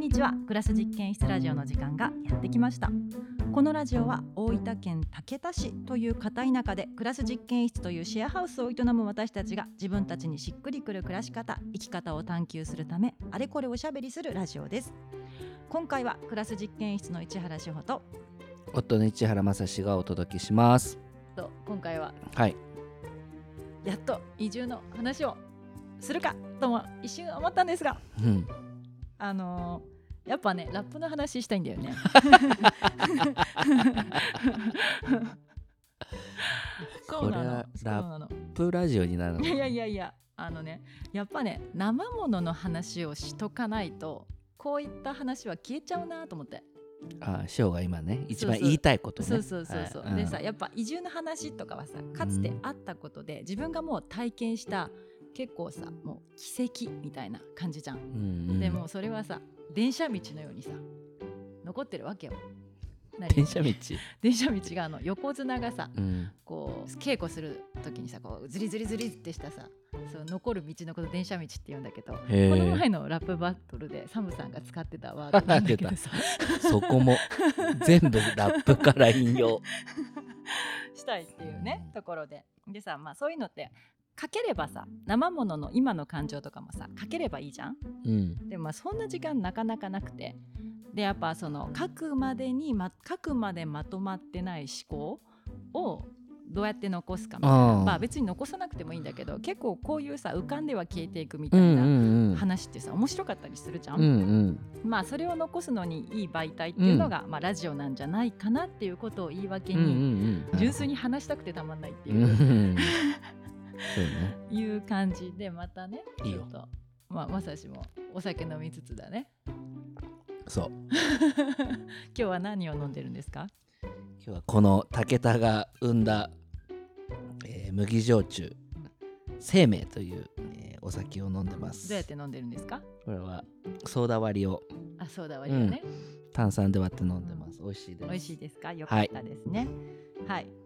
んにちは。クラス実験室ラジオの時間がやってきました。このラジオは大分県竹田市という片田舎でクラス実験室というシェアハウスを営む私たちが自分たちにしっくりくる暮らし方生き方を探求するためあれこれおしゃべりするラジオです。今回はクラス実験室の市原志保と夫の市原正史がお届けします。と今回ははい。やっと移住の話をするかとも一瞬思ったんですがうん。あのーやっぱねラップの話したいんだよね。そうなの。これはそうなの。プラジオになるのいやいやいやあのねやっぱね生ものの話をしとかないとこういった話は消えちゃうなと思って、あショーが今ね一番言いたいことね。そうそうそうそう、はいでさやっぱ移住の話とかはさかつてあったことで、自分がもう体験した結構さもう奇跡みたいな感じじゃん。うんうん。でもそれはさ電車道のようにさ残ってるわけよ。何？電車道？電車道があの横綱がさうん。こう稽古する時にさこうズリズリズリってしたさそう残る道のこと電車道って言うんだけど、へこのえ前のラップバトルでサムさんが使ってたワードなんだけどさ。そこも全部ラップから引用。したいっていうねところで。でさまあそういうのって書ければさ生ものの今の感情とかもさ書ければいいじゃん？うん。でもまあそんな時間なかなかなくて。でやっぱその書くまでに、ま、書くまでまとまってない思考をどうやって残すかみたいな。まあ別に残さなくてもいいんだけど結構こういうさ浮かんでは消えていくみたいうんうんなうん。話ってさ面白かったりするじゃん、うんうん。まあそれを残すのにいい媒体っていうのが、まあ、ラジオなんじゃないかなっていうことを言い訳うんうんに、うん。純粋に話したくてたまんないってう。いう ね。いう感じでまたねちょっとまあまさしもお酒飲みつつだね。そう。今日は何を飲んでるんですか？今日はこの武田が生んだ、えー麦焼酎生命という、えーお酒を飲んでます。どうやって飲んでるんですか？これはソーダ割りを。あそうだ割りをね、炭酸で割って飲んでます。美味しいです。美味しいですか？よかったですね。はい、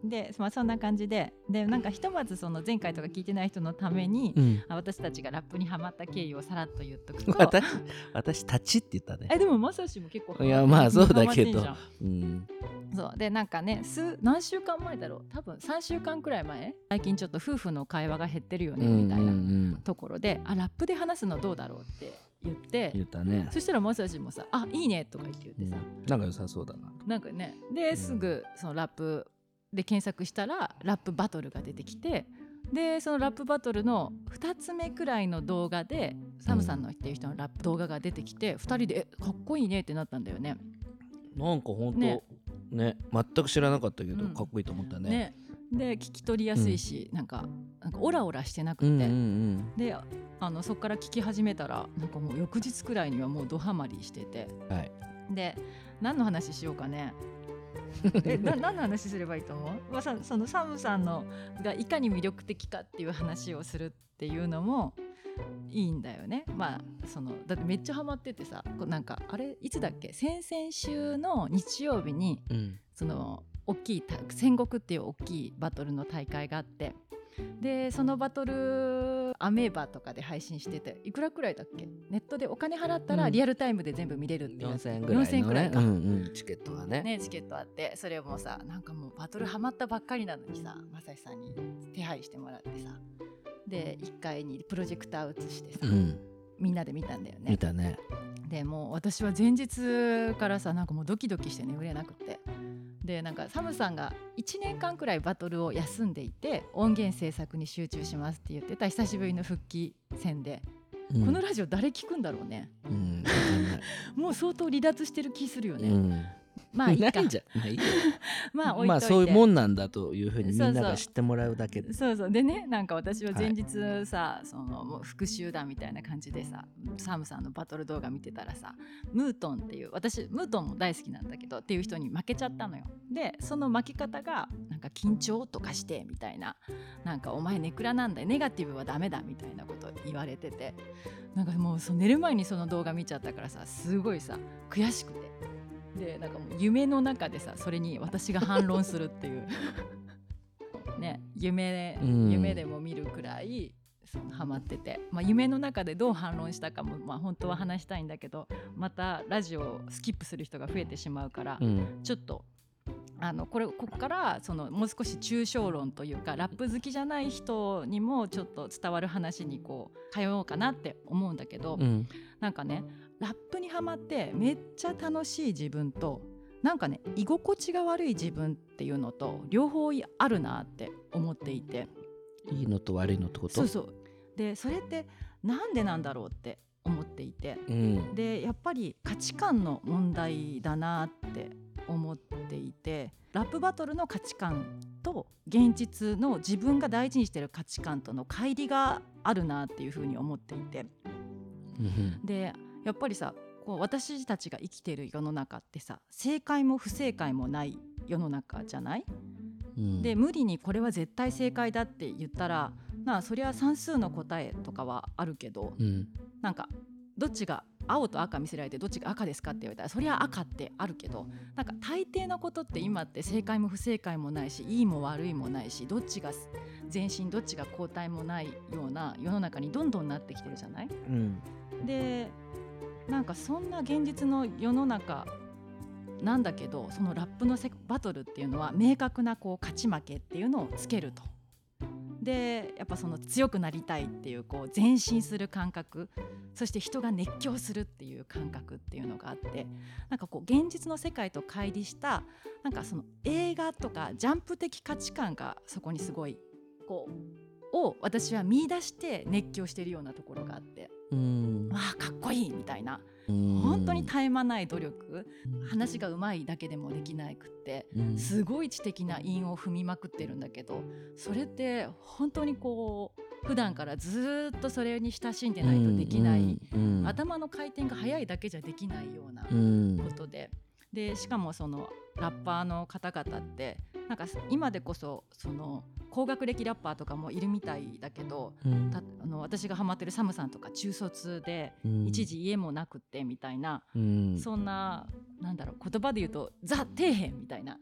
で、まあ、そんな感じででなんかひとまずその前回とか聞いてない人のために、うん。あ私たちがラップにハマった経緯をさらっと言っとくと。私私たちって言ったね。えでもまさしも結構いやまあそうだけど。うん。そう。でなんかね数何週間前だろう？多分3週間くらい前？最近ちょっと夫婦の会話が減ってるよねみたいなんところで、あラップで話すのどうだろうって言って。言ったね、そしたらまさしもさ「あいいね」とか言って言ってさ、うん。なんか良さそうだななんかね。ですぐそのラップで検索したらラップバトルが出てきてでそのラップバトルの2つ目くらいの動画でサムさんの言ってる人のラップ動画が出てきて2人で「えかっこいいね」ってなったんだよね。なんかほんとね。ね全く知らなかったけど、うん。かっこいいと思ったね。ね。で聞き取りやすいし、なんかなんかオラオラしてなくて、うんうんうん。であのそこから聞き始めたらなんかもう翌日くらいにはもうドハマりしてて。はい。で何の話しようかね えな何の話すればいいと思う、まあ、さそのサムさんのがいかに魅力的かっていう話をするっていうのもいいんだよね。まあそのだってめっちゃハマっててさこうなんかあれ？いつだっけ？先々週の日曜日にうん。その大きいた戦国っていう大きいバトルの大会があって。でそのバトルアメーバとかで配信してていくらくらいだっけ？ネットでお金払ったらうん。リアルタイムで全部見れるってやつ4000円ぐらい4000円のくらいかね。うんうんチケットがね。ね、チケットあってそれをもうさなんかもうバトルハマったばっかりなのにさまさしさんに手配してもらってさで1階にプロジェクター映してさ、うん。みんなで見たんだよね。見たね。でもう私は前日からさなんかもうドキドキして眠れなくてでなんかサムさんが1年間くらいバトルを休んでいて音源制作に集中しますって言ってた久しぶりの復帰戦で、うん。このラジオ誰聞くんだろうね。うん もう相当離脱してる気するよね、うんまあいいか。ないんじゃ まあいまあ置いといて。まあそういうもんなんだというふうにみんなが知ってもらうだけ。でそうそう。でねなんか私は前日さ、そのもう復習だみたいな感じでさサムさんのバトル動画見てたらさムートンっていう私ムートンも大好きなんだけどっていう人に負けちゃったのよ。でその負け方がなんか緊張とかしてみたいななんかお前ネクラなんだよ。ネガティブはダメだみたいなこと言われてて。なんかもうそう寝る前にその動画見ちゃったからさすごいさ悔しくてでなんかもう夢の中でさそれに私が反論するっていう。ね夢うん。夢でも見るくらいそのハマってて、まあ、夢の中でどう反論したかも、まあ、本当は話したいんだけどまたラジオをスキップする人が増えてしまうから、うん。ちょっとあのこれここからそのもう少し抽象論というかラップ好きじゃない人にもちょっと伝わる話にこう通おうかなって思うんだけど、うん。なんかねラップにはまってめっちゃ楽しい自分となんかね居心地が悪い自分っていうのと両方あるなって思っていて。いいのと悪いのってこと？そうそう。でそれってなんでなんだろうって思っていて。うん。でやっぱり価値観の問題だなって思っていてラップバトルの価値観と現実の自分が大事にしてる価値観との乖離があるなっていうふうに思っていて。うん。でやっぱりさこう私たちが生きてる世の中ってさ正解も不正解もない世の中じゃない？うん。で無理にこれは絶対正解だって言ったらなあそりゃ算数の答えとかはあるけどうん。なんかどっちが青と赤見せられてどっちが赤ですかって言われたらそりゃ赤ってあるけどなんか大抵のことって今って正解も不正解もないしいいも悪いもないしどっちが前進どっちが後退もないような世の中にどんどんなってきてるじゃない？うん。でなんかそんな現実の世の中なんだけどそのラップのバトルっていうのは明確なこう勝ち負けっていうのをつけると。でやっぱその強くなりたいっていうこう前進する感覚。そして人が熱狂するっていう感覚っていうのがあって。なんかこう現実の世界と乖離したなんかその映画とかジャンプ的価値観がそこにすごいこうを私は見出して熱狂してるようなところがあって。うん。わあかっこいいみたいな。うん。本当に絶え間ない努力。話がうまいだけでもできなくってうん。すごい知的な韻を踏みまくってるんだけどそれって本当にこう普段からずーっとそれに親しんでないとできない、頭の回転が速いだけじゃできないようなうん。ことで。でしかもそのラッパーの方々ってなんか今でこそその高学歴ラッパーとかもいるみたいだけどうん。たあの私がハマってるサムさんとか中卒でうん。一時家もなくってみたいな、うん。そんななんだろう言葉で言うとザ・底辺みたいな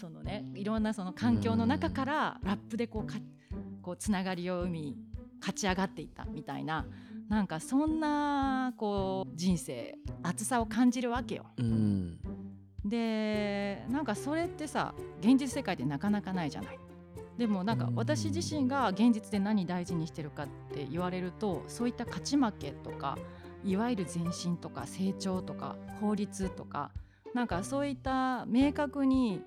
そのねいろんなその環境の中からラップでこうかこうつながりを生み勝ち上がっていったみたいななんかそんなこう人生熱さを感じるわけよ。うんでなんかそれってさ現実世界でなかなかないじゃない？でもなんか私自身が現実で何大事にしてるかって言われるとそういった勝ち負けとかいわゆる前進とか成長とか法律とかなんかそういった明確に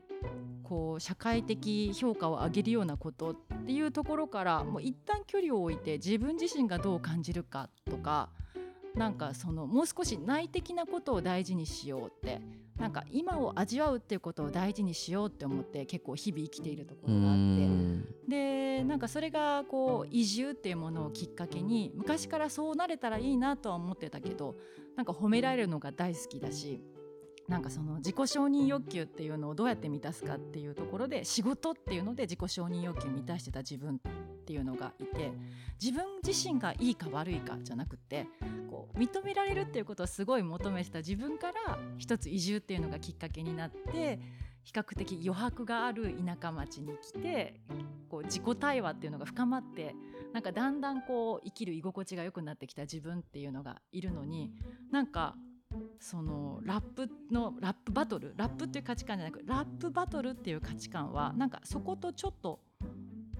こう社会的評価を上げるようなことっていうところからもう一旦距離を置いて自分自身がどう感じるかとかなんかそのもう少し内的なことを大事にしようってなんか今を味わうっていうことを大事にしようって思って結構日々生きているところがあって。でなんかそれがこう移住っていうものをきっかけに昔からそうなれたらいいなとは思ってたけどなんか褒められるのが大好きだしなんかその自己承認欲求っていうのをどうやって満たすかっていうところで仕事っていうので自己承認欲求を満たしてた自分っていうのがいて自分自身がいいか悪いかじゃなくてこう認められるっていうことをすごい求めてた自分から一つ移住っていうのがきっかけになって比較的余白がある田舎町に来てこう自己対話っていうのが深まってなんかだんだんこう生きる居心地が良くなってきた自分っていうのがいるのになんかそのラップのラップバトルラップっていう価値観じゃなくラップバトルっていう価値観はなんかそことちょっと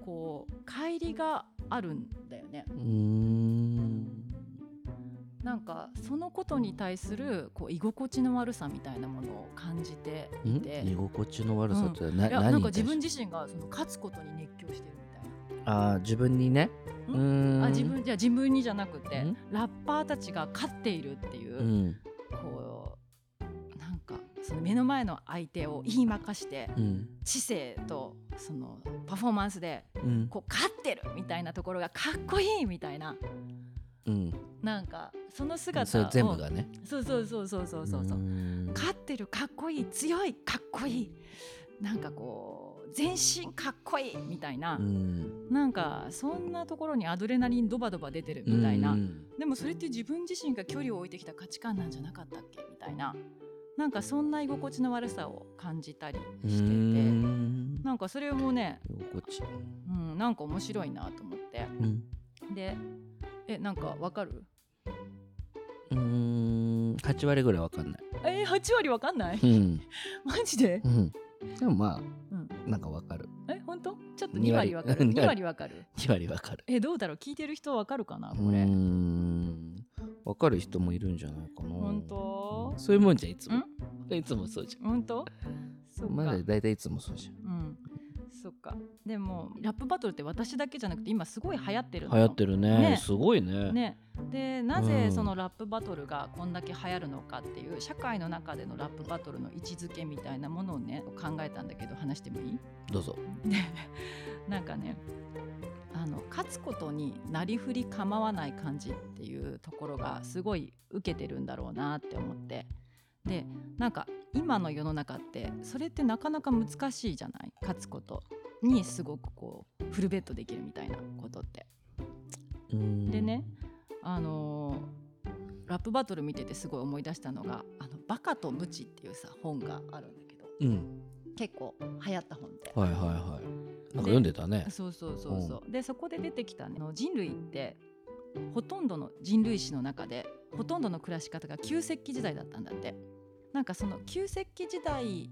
こう乖離があるんだよね。うん。なんかそのことに対するこう居心地の悪さみたいなものを感じていん？て居心地の悪さってな、いや何なんか自分自身がその勝つことに熱狂してるみたいな。あー自分にね？ん？うん。あ自分じゃ自分にじゃなくてん？ラッパーたちが勝っているっていう、うん。こうその目の前の相手を言いまかしてうん。知性とそのパフォーマンスでうん。こう勝ってるみたいなところがかっこいいみたいな。うん。なんかその姿を全部がね。そうそうそうそうそうそうそう。うん。勝ってるかっこいい強いかっこいい。なんかこう全身かっこいいみたいな、うん。なんかそんなところにアドレナリンドバドバ出てるみたいな、うん。でもそれって自分自身が距離を置いてきた価値観なんじゃなかったっけみたいななんかそんな居心地の悪さを感じたりうしててん。なんかそれもね、居心地。うん、なんか面白いなと思って。うん。でえなんかわかる？うーん。8割ぐらいわかんない。えー、8割わかんない？うん、マジで？うん、でもまうん。あなんかわかる。え本当？ちょっと二2割割わかる？二割。2割わかる？2割わかる。えどうだろう？聞いてる人わかるかなうこれ。ーん。わかる人もいるんじゃないかな。本当？そういうもんじゃんいつも。ん？いつもそうじ本当？そっか、ゃんまだ大体いつもそうじゃん。うん。そっか。でもラップバトルって私だけじゃなくて今すごい流行ってるの流よ行ってるね。ね。すごいね。ね、でなうん。ぜそのラップバトルがこんだけ流行るのかっていう社会の中でのラップバトルの位置づけみたいなものをね考えたんだけど話してもいい？どうぞ。で なんかねあの勝つことになりふり構わない感じっていうところがすごい受けてるんだろうなって思ってでなんか今の世の中ってそれってなかなか難しいじゃない？勝つことにすごくこうフルベットできるみたいなことって。でねあのーラップバトル見ててすごい思い出したのが「あのバカとムチ」っていうさ本があるんだけど。うん。結構流行った本で。はいはいはい。なんか読んでたね。そうそうそうそう、でそこで出てきた、の人類ってほとんどの人類史の中でほとんどの暮らし方が旧石器時代だったんだってなんかその旧石器時代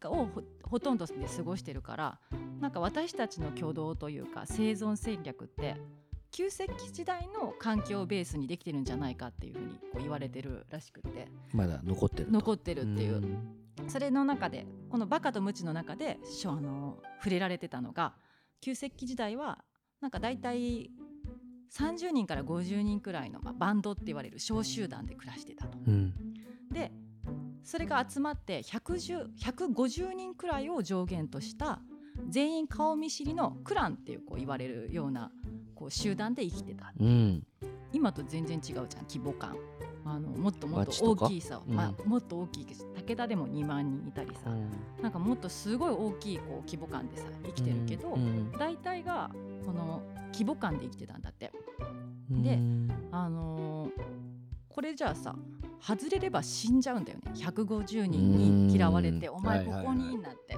がをほほとんどで過ごしてるからなんか私たちの挙動というか生存戦略って旧石器時代の環境をベースにできてるんじゃないかっていうふうにこう言われてるらしくって。まだ残ってると。残ってるっていう。それの中でこの「バカとムチ」の中であの触れられてたのが旧石器時代はなんか大体30人から50人くらいの、まあ、バンドって言われる小集団で暮らしてたと。うん。でそれが集まって110 150人くらいを上限とした全員顔見知りのクランっていうこう言われるようなこう集団で生きてたう。ん。今と全然違うじゃん規模感。あのもっともっと大きいさ、うん。まあ、もっと大きい武田でも2万人いたりさ、なんかもっとすごい大きいこう規模感でさ生きてるけど、うん。大体がこの規模感で生きてたんだって。うん。でうんあのーこれじゃあさ外れれば死んじゃうんだよね。150人に嫌われて「うんお前ここにいんな」って。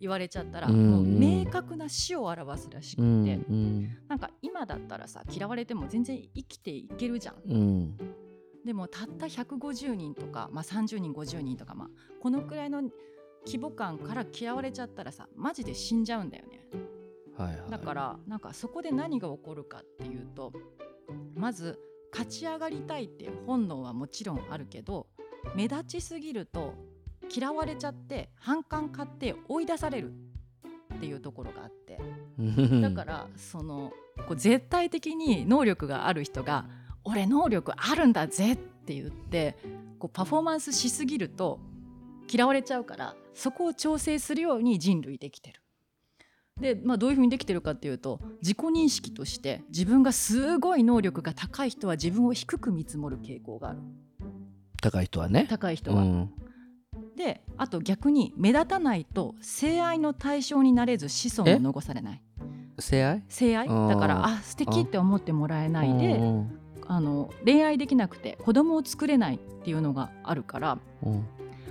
言われちゃったら、うんもう明確な死を表すらしくうんて、うん。なんか今だったらさ嫌われても全然生きていけるじゃん。でもたった150人とか、まあ、30人50人とか、まあ、このくらいの規模感から嫌われちゃったらさマジで死んじゃうんだよね。はいはい。だからなんかそこで何が起こるかっていうとまず勝ち上がりたいっていう本能はもちろんあるけど目立ちすぎると嫌われちゃって反感買って追い出されるっていうところがあってうんだからそのこう絶対的に能力がある人が「俺能力あるんだぜ」って言ってこうパフォーマンスしすぎると嫌われちゃうからそこを調整するように人類できてる。で、まあ、どういうふうにできてるかっていうと自己認識として自分がすごい能力が高い人は自分を低く見積もる傾向がある。高い人はね。高い人は。うん。であと逆に目立たないと性愛の対象になれず子孫を残されない。性愛？性愛？だからあ素敵って思ってもらえないでうん。あの恋愛できなくて子供を作れないっていうのがあるからうん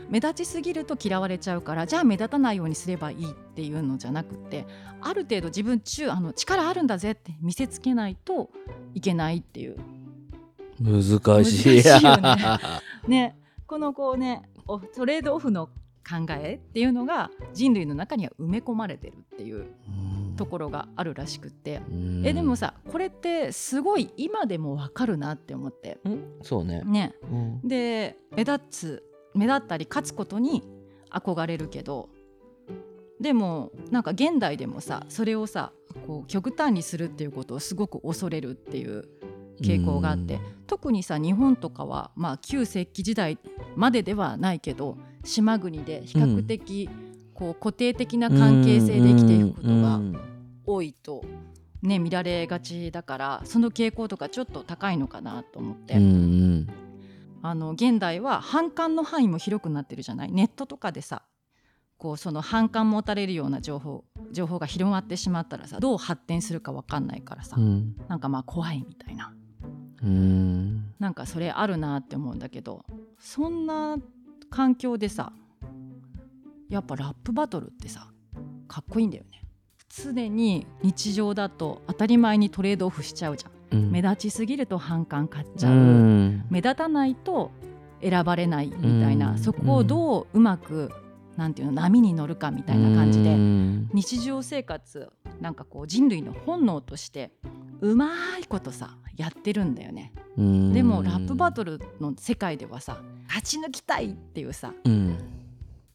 目立ちすぎると嫌われちゃうからじゃあ目立たないようにすればいいっていうのじゃなくてある程度自分中あの力あるんだぜって見せつけないといけないっていう。難しい。よね。ねこのこうねおトレードオフの考えっていうのが人類の中には埋め込まれてるっていううん。ところがあるらしくって。うん。えでもさこれってすごい今でもわかるなって思って。うん。そうね。ね。うん。で目立つ目立ったり勝つことに憧れるけどでもなんか現代でもさそれをさこう極端にするっていうことをすごく恐れるっていう傾向があって特にさ日本とかは、まあ、旧石器時代までではないけど島国で比較的こう固定的な関係性で生きていくことがうん。多いと、ね、見られがちだからその傾向とかちょっと高いのかなと思って。うんうんあの現代は反感の範囲も広くなってるじゃない？ネットとかでさこうその反感持たれるような情報情報が広がってしまったらさどう発展するか分かんないからさ、うん。なんかまあ怖いみたいな。うん。なんかそれあるなって思うんだけどそんな環境でさやっぱラップバトルってさかっこいいんだよね。常に日常だと当たり前にトレードオフしちゃうじゃん目立ちすぎると反感買っちゃう、うん。目立たないと選ばれないみたいな、うん。そこをどううまくなんていうの波に乗るかみたいな感じで、うん。日常生活なんかこう人類の本能としてうまいことさやってるんだよね、うん。でもラップバトルの世界ではさ勝ち抜きたいっていうさうん。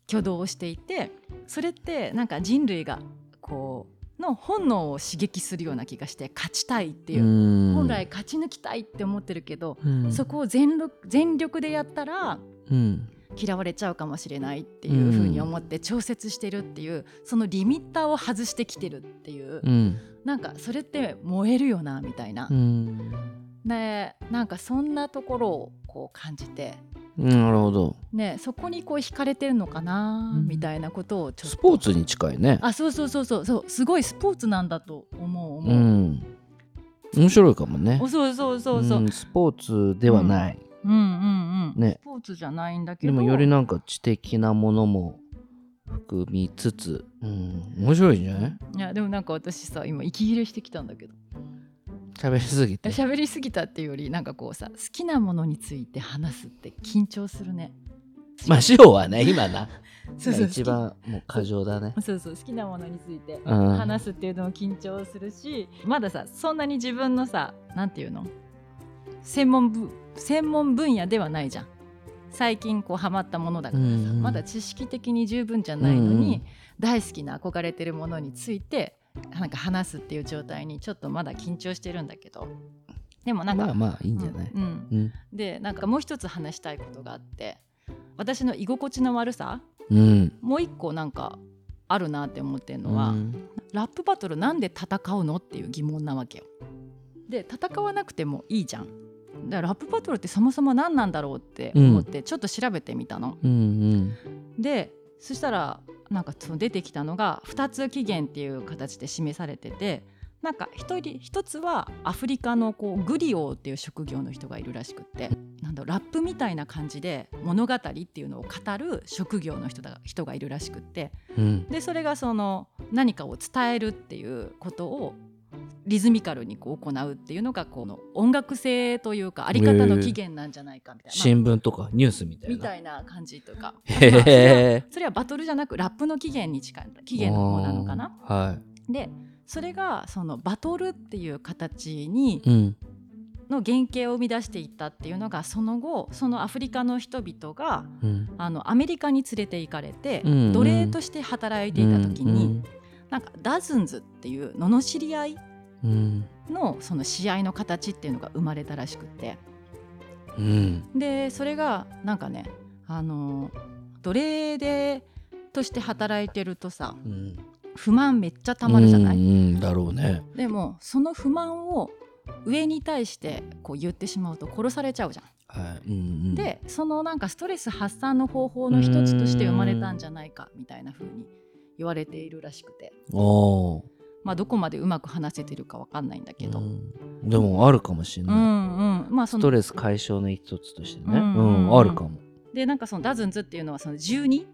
挙動をしていてそれってなんか人類がこうの本能を刺激するような気がして勝ちたいっていう、うん。本来勝ち抜きたいって思ってるけど、うん。そこを全力全力でやったらうん。嫌われちゃうかもしれないっていうふうに思って調節してるっていうそのリミッターを外してきてるっていう、うん。なんかそれって燃えるよなみたいな、うんねなんかそんなところをこう感じて、なるほど。ね、そこにこう惹かれてるのかな、うん。みたいなことをちょっと。スポーツに近いね。あそうそうそうそう。そうすごいスポーツなんだと思う思う、うん。面白いかもね。おそうそうそうそう、うん、んスポーツではない、うんうんね。スポーツじゃないんだけでどもよりなんか知的なものも含みつつ、うん、面白いんじゃないいやでもなんか私さ今息切れしてきたんだけど喋りすぎて。喋りすぎたっていうよりなんかこうさ好きなものについて話すって緊張するね。まあシオはね 今な。そうそう一番もう過剰だね。そうそう好きなものについてうん。話すっていうのも緊張するしまださそんなに自分のさなんていうの？専門部専門分野ではないじゃん。最近こうハマったものだからさ、うんうん。まだ知識的に十分じゃないのに、うん。大好きな憧れてるものについてなんか話すっていう状態にちょっとまだ緊張してるんだけど。でもなんか、まあまあいいんじゃない、うんうん。うん。でなんかもう一つ話したいことがあって。私の居心地の悪さ？うん。もう一個なんかあるなって思ってるのは、うん。ラップバトルなんで戦うのっていう疑問なわけよ。で戦わなくてもいいじゃん。だからラップバトルってそもそも何なんだろうって思ってちょっと調べてみたの。うん。でそしたらなんかその出てきたのが2つ起源っていう形で示されててなんか一人一つはアフリカのこうグリオーっていう職業の人がいるらしくってなんだラップみたいな感じで物語っていうのを語る職業の人だ人がいるらしくってうん。でそれがその何かを伝えるっていうことをリズミカルにこう行うっていうのがこの音楽性というかあり方の起源なんじゃないかみたいな、まあ新聞とかニュースみたいな。みたいな感じとか。へまあそれはえそれはバトルじゃなくラップの起源に近い起源の方なのかな？はでそれがそのバトルっていう形にいうん。の原型を生み出していったっていうのがその後そのアフリカの人々がうん。あのアメリカに連れて行かれて、うんうん。奴隷として働いていた時に、うんなんかダズンズっていう罵り合いうんのその試合の形っていうのが生まれたらしくって。うん。でそれがなんかねあの奴隷でとして働いてるとさうん不満めっちゃたまるじゃない、うん。うん。だろうね。でもその不満を上に対してこう言ってしまうと殺されちゃうじゃん。はい。うんうん。でそのなんかストレス発散の方法の一つとして生まれたんじゃないかみたいな風に言われているらしくて。おーまあどこまでうまく話せてるかわかんないんだけど、うん、うんでもあるかもしれうない、んまあそのストレス解消の一つとしてね。ううんん、うん。うんあるかも。でなんかそのダズンズっていうのはその121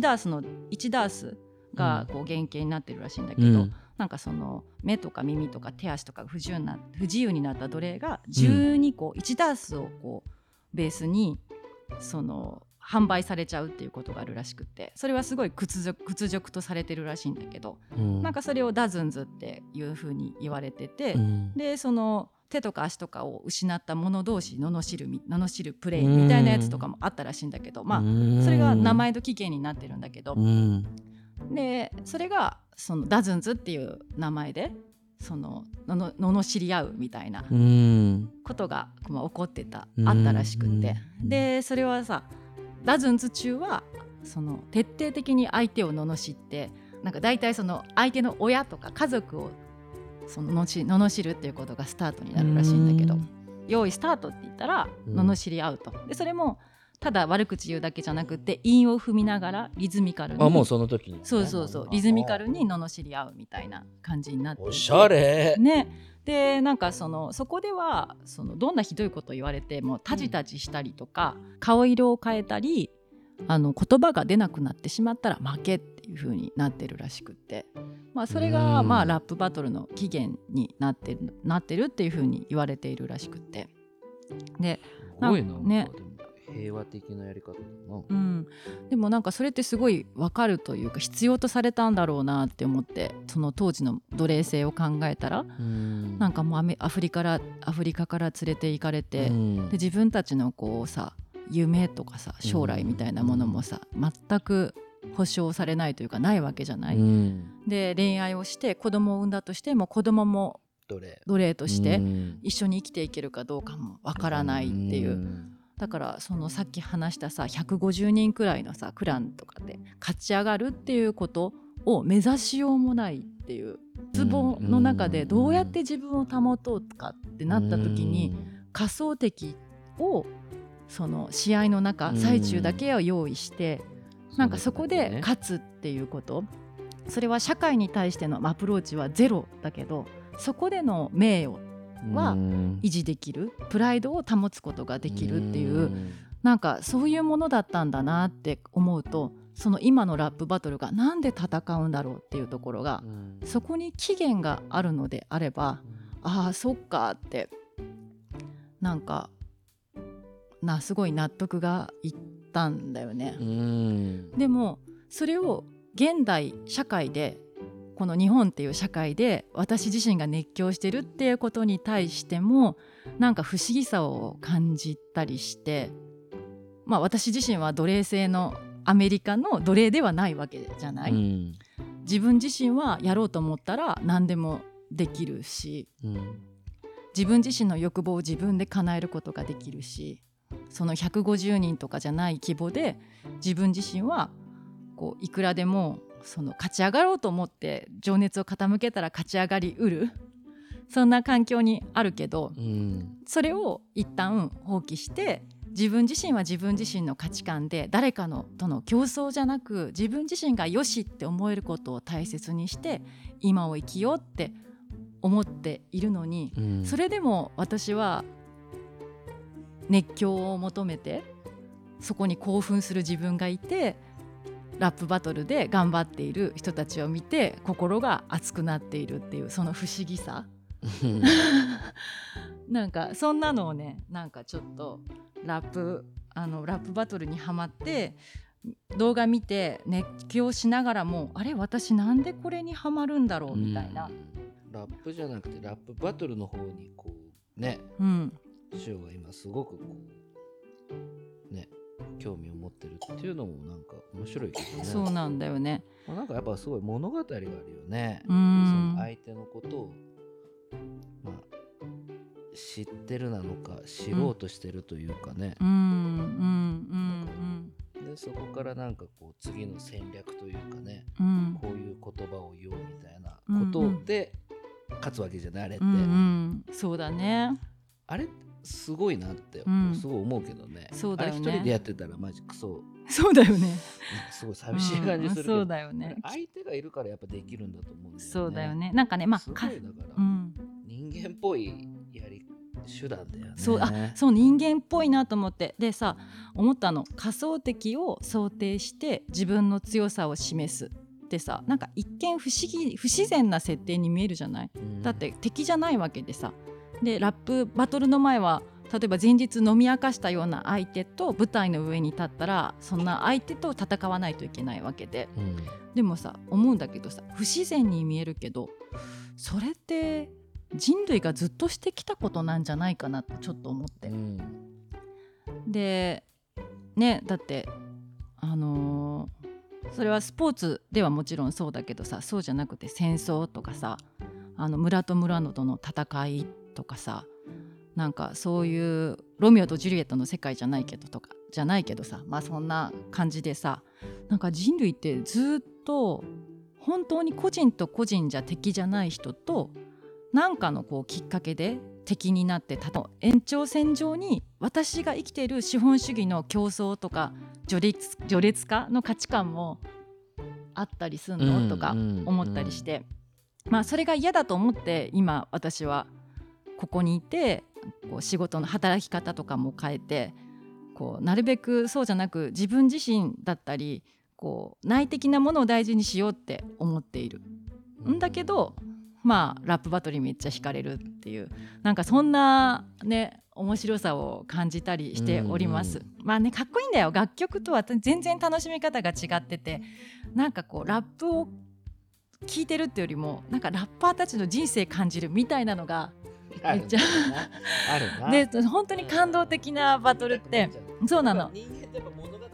ダースの1ダースがこう原型になってるらしいんだけど、うん。なんかその目とか耳とか手足とかが不自由な不自由になった奴隷が12個、1ダースをこうベースにその販売されちゃうっていうことがあるらしくってそれはすごい屈辱屈辱とされてるらしいんだけど、うん。なんかそれをダズンズっていうふうに言われてて、うん。でその手とか足とかを失った者同士罵るみ罵るプレイみたいなやつとかもあったらしいんだけど、まあそれが名前と起源になってるんだけど、うん。でそれがそのダズンズっていう名前でそののの罵り合うみたいなうん。ことが、まあ、起こってたうんあったらしくって、うん。でそれはさダズンズ中はその徹底的に相手を罵ってなんか大体その相手の親とか家族をその罵るっていうことがスタートになるらしいんだけど、用意スタートって言ったらうん罵り合うと。でそれもただ悪口言うだけじゃなくて韻を踏みながらリズミカルに。あもうその時にそうそうそう。リズミカルに罵り合うみたいな感じになって。おしゃれ。ね。でなんかそのそこではそのどんなひどいことを言われてもタジタジしたりとか、顔色を変えたりあの言葉が出なくなってしまったら負けっていう風になってるらしくって、まあ、それがうん。まあラップバトルの起源になってるなってるっていう風に言われているらしくって。でね平和的なやり方だな。うん、でもなんかそれってすごい分かるというか必要とされたんだろうなって思ってその当時の奴隷制を考えたらうん。なんかもうアフリカからアフリカから連れて行かれて、うん。で自分たちのこうさ夢とかさ将来みたいなものもさ、全く保証されないというかないわけじゃない。うん。で恋愛をして子供を産んだとしても子供も奴隷。としてうん。一緒に生きていけるかどうかもわからないっていう。んだからそのさっき話したさ150人くらいのさクランとかで勝ち上がるっていうことを目指しようもないっていうツボの中でどうやって自分を保とうかってなった時に仮想敵をその試合の中うん。最中だけを用意してうんなんかそこで勝つっていうこと。それは社会に対してのアプローチはゼロだけどそこでの名誉はうん。維持できる。プライドを保つことができるっていうなんかそういうものだったんだなって思うとその今のラップバトルがなんで戦うんだろうっていうところがうん。そこに期限があるのであればああそっかってなんかなすごい納得がいったんだよね。うん。でもそれを現代社会でこの日本っていう社会で私自身が熱狂してるっていうことに対してもなんか不思議さを感じたりしてまあ私自身は奴隷制のアメリカの奴隷ではないわけじゃない、うん自分自身はやろうと思ったら何でもできるしうん自分自身の欲望を自分で叶えることができるしその150人とかじゃない規模で自分自身はこういくらでもその勝ち上がろうと思って情熱を傾けたら勝ち上がりうる。そんな環境にあるけどうん。それを一旦放棄して自分自身は自分自身の価値観で誰かのとの競争じゃなく自分自身がよしって思えることを大切にして今を生きようって思っているのにうん。それでも私は熱狂を求めてそこに興奮する自分がいてラップバトルで頑張っている人たちを見て心が熱くなっているっていうその不思議さ。うん。なんかそんなのをねなんかちょっとラップあのラップバトルにはまって動画見て熱狂しながらもあれ私なんでこれにはまるんだろうみたいな、ラップじゃなくてラップバトルの方にこうねうん、シオが今すごくこうね興味を持ってるっていうのもなんか面白いけどね。そうなんだよね。まあなんかやっぱすごい物語があるよね、うそのん相手のことを、まあ、知ってるなのか知ろうとしてるというかね、うんうんでそこからなんかこう次の戦略というかね。うん。うんこういう言葉を言おうみたいなことで勝つわけじゃないあれって、うんうん。そうだね。あれすごいなってうん。すごい思うけどね、そうだよね。あれ一人でやってたらマジクソ。そうだよね。すごい寂しい感じするけど、うんそうだよね。相手がいるからやっぱできるんだと思うんだよね。そうだよね。なんかねまあすごいかだから、うん。人間っぽいやり手段だよね。そうあそう人間っぽいなと思って。でさ思ったの。仮想敵を想定して自分の強さを示す。ってさなんか一見不思議不自然な設定に見えるじゃない？うん。だって敵じゃないわけでさでラップバトルの前は例えば前日飲み明かしたような相手と舞台の上に立ったらそんな相手と戦わないといけないわけで。うん。でもさ思うんだけどさ不自然に見えるけどそれって人類がずっとしてきたことなんじゃないかなってちょっと思って。うん。でねだってあのーそれはスポーツではもちろんそうだけどさそうじゃなくて戦争とかさあの村と村のとの戦いとかさなんかそういうロミオとジュリエットの世界じゃないけどとかじゃないけどさまあそんな感じでさなんか人類ってずっと本当に個人と個人じゃ敵じゃない人と何かのこうきっかけで敵になってたと。延長線上に私が生きている資本主義の競争とか序列序列化の価値観もあったりすんの、うんとかうん。思ったりして、まあそれが嫌だと思って今私はここにいてこう仕事の働き方とかも変えてこうなるべくそうじゃなく自分自身だったりこう内的なものを大事にしようって思っている。んだけどまあラップバトルにめっちゃ惹かれるっていうなんかそんなね面白さを感じたりしております。まあねかっこいいんだよ。楽曲とは全然楽しみ方が違っててなんかこうラップを聴いてるってよりもなんかラッパーたちの人生感じるみたいなのがめっちゃあるなで本当に感動的なバトルってそうなの。人間ってやっぱ物語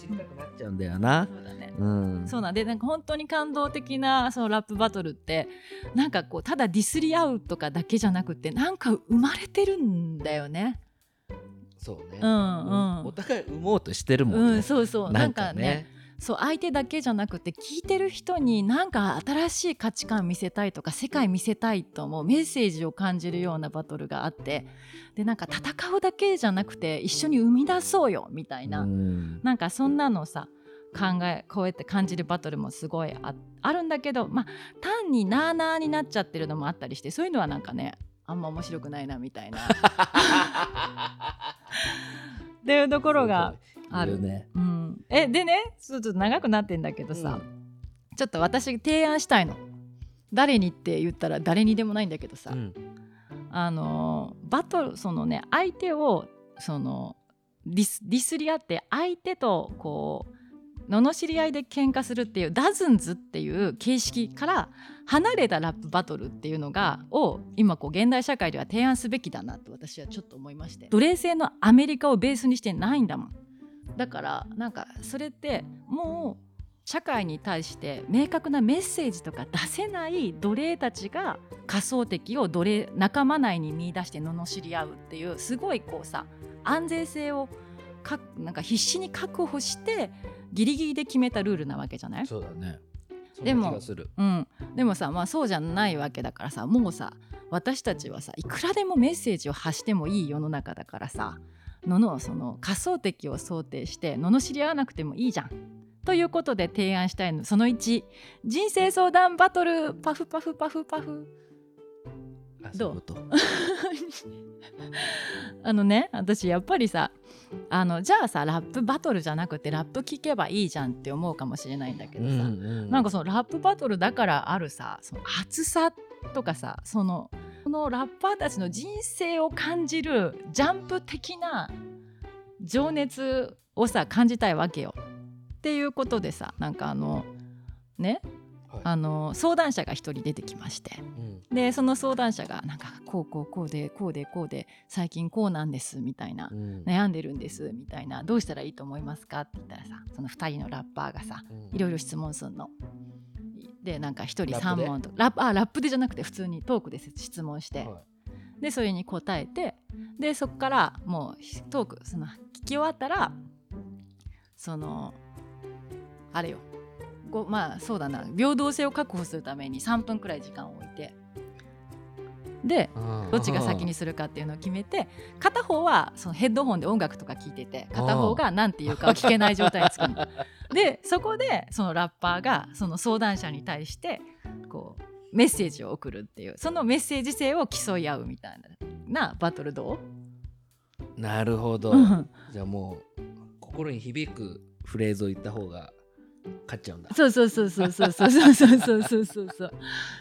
知りたくなっちゃうんだよな。そうだねうん。そうなんでなんか本当に感動的なそのラップバトルってなんかこうただディスり合うとかだけじゃなくてなんか生まれてるんだよね。そうね。うんうんお互い産もうとしてるもね。うんん、そうそうななんんかね。そう相手だけじゃなくて聞いてる人になんか新しい価値観見せたいとか世界見せたいと思うメッセージを感じるようなバトルがあってでなんか戦うだけじゃなくて一緒に生み出そうよみたいな、うん。なんかそんなのさ考えこうやって感じるバトルもすごいああるんだけどまあ単になあなあになっちゃってるのもあったりしてそういうのはなんかねあんま面白くないなみたいな。っていうところがある。ね。うん、えでねちょっと長くなってんだけどさ、ちょっと私提案したいの。誰にって言ったら誰にでもないんだけどさ、うん。あのーバトルそのね相手をそのディスディスり合って相手とこう罵り合いで喧嘩するっていう dozens っていう形式から離れたラップバトルっていうのがを今こう現代社会では提案すべきだなと私はちょっと思いまして。奴隷制のアメリカをベースにしてないんだもんだからなんかそれってもう社会に対して明確なメッセージとか出せない奴隷たちが仮想敵を奴隷仲間内に見出して罵り合うっていうすごいこうさ安全性をかなんか必死に確保してギリギリで決めたルールなわけじゃない？そうだね。でもうん、でもさまあそうじゃないわけだからさもうさ私たちはさいくらでもメッセージを発してもいい世の中だからさののその仮想敵を想定して罵り合わなくてもいいじゃん。ということで提案したいの。その1人生相談バトル。パフパフパフパフ。あどう？あのね私やっぱりさあのじゃあさラップバトルじゃなくてラップ聞けばいいじゃんって思うかもしれないんだけとどさ、うんなんかそのラップバトルだからあるさその熱さとかさそのこのラッパーたちの人生を感じるジャンプ的な情熱をさ感じたいわけよ。っていうことでさなんかあのねはい。あの相談者が一人出てきまして。うん。でその相談者がなんかこうこうこうでこうでこうで最近こうなんですみたいなうん。悩んでるんですみたいなどうしたらいいと思いますか？って言ったらさその2人のラッパーがさうん。いろいろ質問するの。でなんか1人ラップで？3問とラップあラップでじゃなくて普通にトークで質問して、はでそれに答えて。でそこからもうトークその聞き終わったらそのあれよ。ごまあそうだな。平等性を確保するために3分くらい時間を置いて。でいどっちが先にするかっていうのを決めて片方はそのヘッドホンで音楽とか聴いてて片方が何て言うかを聞けない状態に作るの。でそこでそのラッパーがその相談者に対してこうメッセージを送るっていうそのメッセージ性を競い合うみたいななバトルどう？なるほど。うん。じゃあもう心に響くフレーズを言った方が勝っちゃうんだ。そうそうそうそうそうそうそうそうそうそう。そうそう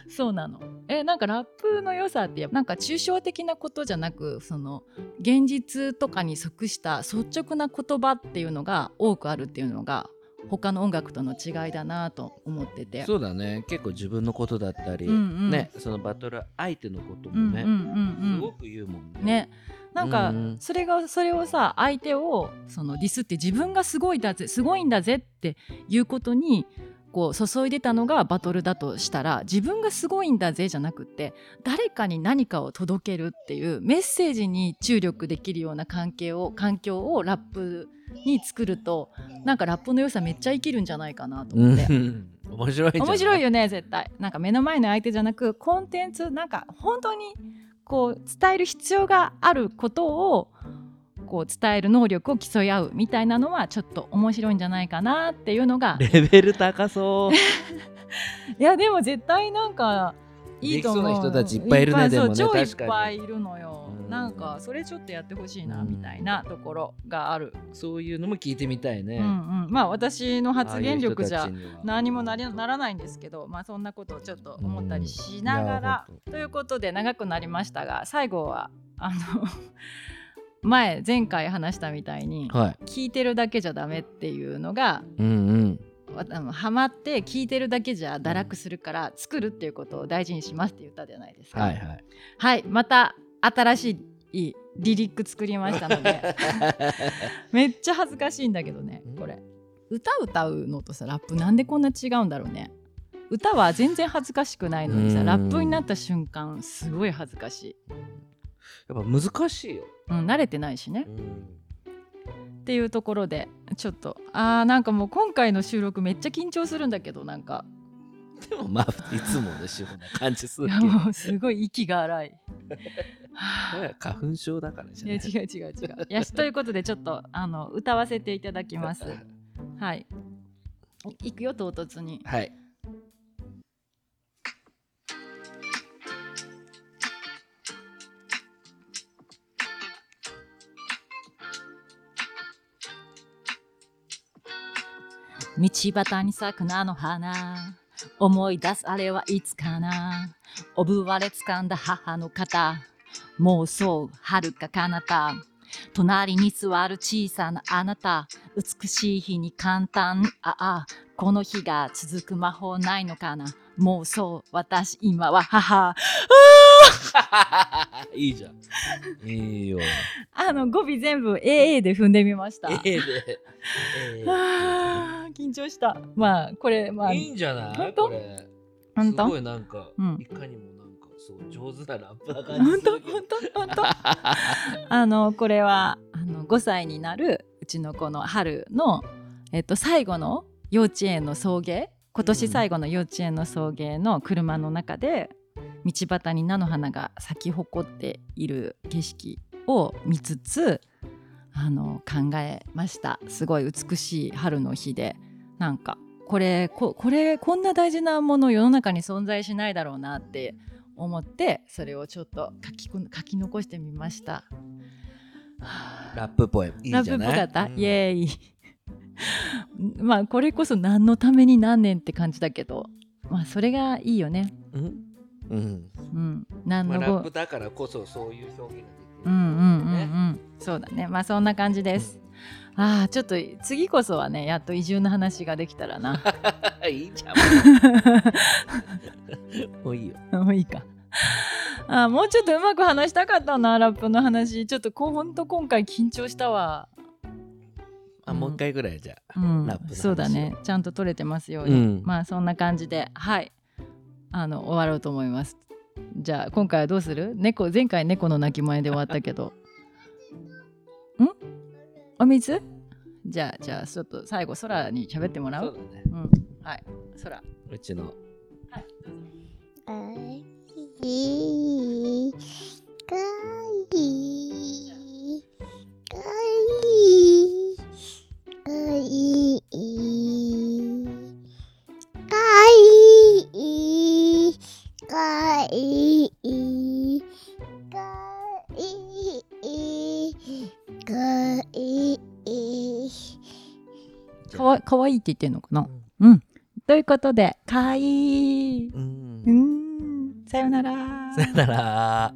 そうなの。えなんかラップの良さってなんか抽象的なことじゃなくその現実とかに即した率直な言葉っていうのが多くあるっていうのが他の音楽との違いだなと思ってて。そうだね。結構自分のことだったり、うんうん。ねそのバトル相手のこともね、うんうんうんうん。すごく言うもんね。ね。なんかうん。それがそれをさ相手をそのディスって自分がすごいだぜすごいんだぜっていうことにこう注いでたのがバトルだとしたら自分がすごいんだぜじゃなくって誰かに何かを届けるっていうメッセージに注力できるような関係を環境をラップに作るとなんかラップの良さめっちゃ生きるんじゃないかなとう思って。ん。面白い。面白いよね絶対。なんか目の前の相手じゃなくコンテンツなんか本当にこう伝える必要があることをこう伝える能力を競い合うみたいなのはちょっと面白いんじゃないかなっていうのが。レベル高そう。いやでも絶対なんかいいと思う。人たちいっぱいいるねぱでもね超いっぱいいるのよ。うん。なんかそれちょっとやってほしいなうんみたいなところがある、そういうのも聞いてみたいね、うんうん、まあ私の発言力じゃ何もなりならないんですけど、まあ、そんなことをちょっと思ったりしながら。ということで長くなりましたが最後はあの前前回話したみたいにはい。聞いてるだけじゃダメっていうのがうんうん。わあのハマって聞いてるだけじゃ堕落するから作るっていうことを大事にしますって言ったじゃないですか。はいはい。はいまた新しいリリック作りましたので。めっちゃ恥ずかしいんだけどねこれ。歌歌うのとさラップなんでこんな違うんだろうね。歌は全然恥ずかしくないのにさうん。ラップになった瞬間すごい恥ずかしい、やっぱ難しいよ、うん、慣れてないしねうんっていうところでちょっとあーなんかもう今回の収録めっちゃ緊張するんだけどなんかでもまあいつもの仕事な感じするけどもうすごい息が荒い。花粉症だからじゃない？いや違う違う違う。よしということでちょっとあの歌わせていただきます。はい。いくよ唐突に。はい道端に咲く菜の花。思い出すあれはいつかな。おぶわれ掴んだ母の肩もうそう遥か彼方。隣に座る小さなあなた。美しい日に簡単。ああこの日が続く魔法ないのかな。もうそう私今は母。いいじゃん。いいよ。あの語尾全部 AA で踏んでみました。A で。あー緊張した。まあこれまあいいんじゃない？本当？本当？すごいなんか、うん。いかにもなんかそう上手なラップな感本当じするけど。本当？本当？あのこれはあの5歳になるうちの子の春の、えっと、最後の幼稚園の送迎？今年最後の幼稚園の送迎の車の中で道端に菜の花が咲き誇っている景色を見つつあの考えました。すごい美しい春の日でなんかこれここれこんな大事なもの世の中に存在しないだろうなって思ってそれをちょっと書きこ書き残してみました。はあラップポエム。いいじゃない？ラップっぽかった、うん。イエーイ。まあこれこそ何のために何年って感じだけどまあそれがいいよね。うんうん。うん。何まあ、ラップだからこそそういう表現ができる、うんうんうんうん。そうだね。まあそんな感じです、ああちょっと次こそはねやっと移住の話ができたらな。いいじゃん。もういいよ。もういいか。あーもうちょっとうまく話したかったなラップの話。ちょっとこうほんと今回緊張したわ。あもう一回ぐらいじゃあ、うん。ラップそうだね。ちゃんと取れてますように、うん。まあそんな感じで。はいあの終わろうと思います。じゃあ今回はどうする？猫前回猫の鳴き声で終わったけど。ん？お水？じゃあじゃあちょっと最後空に喋ってもらう？そうだね。うん。はい。空。うちの。はいどうぞ。かいいかいいかいいかい。いかいい。かいい。かいい。かいい。かわかわいいって言ってんのかな？うん。ということでかいい。うん。うん。さよなら。さよなら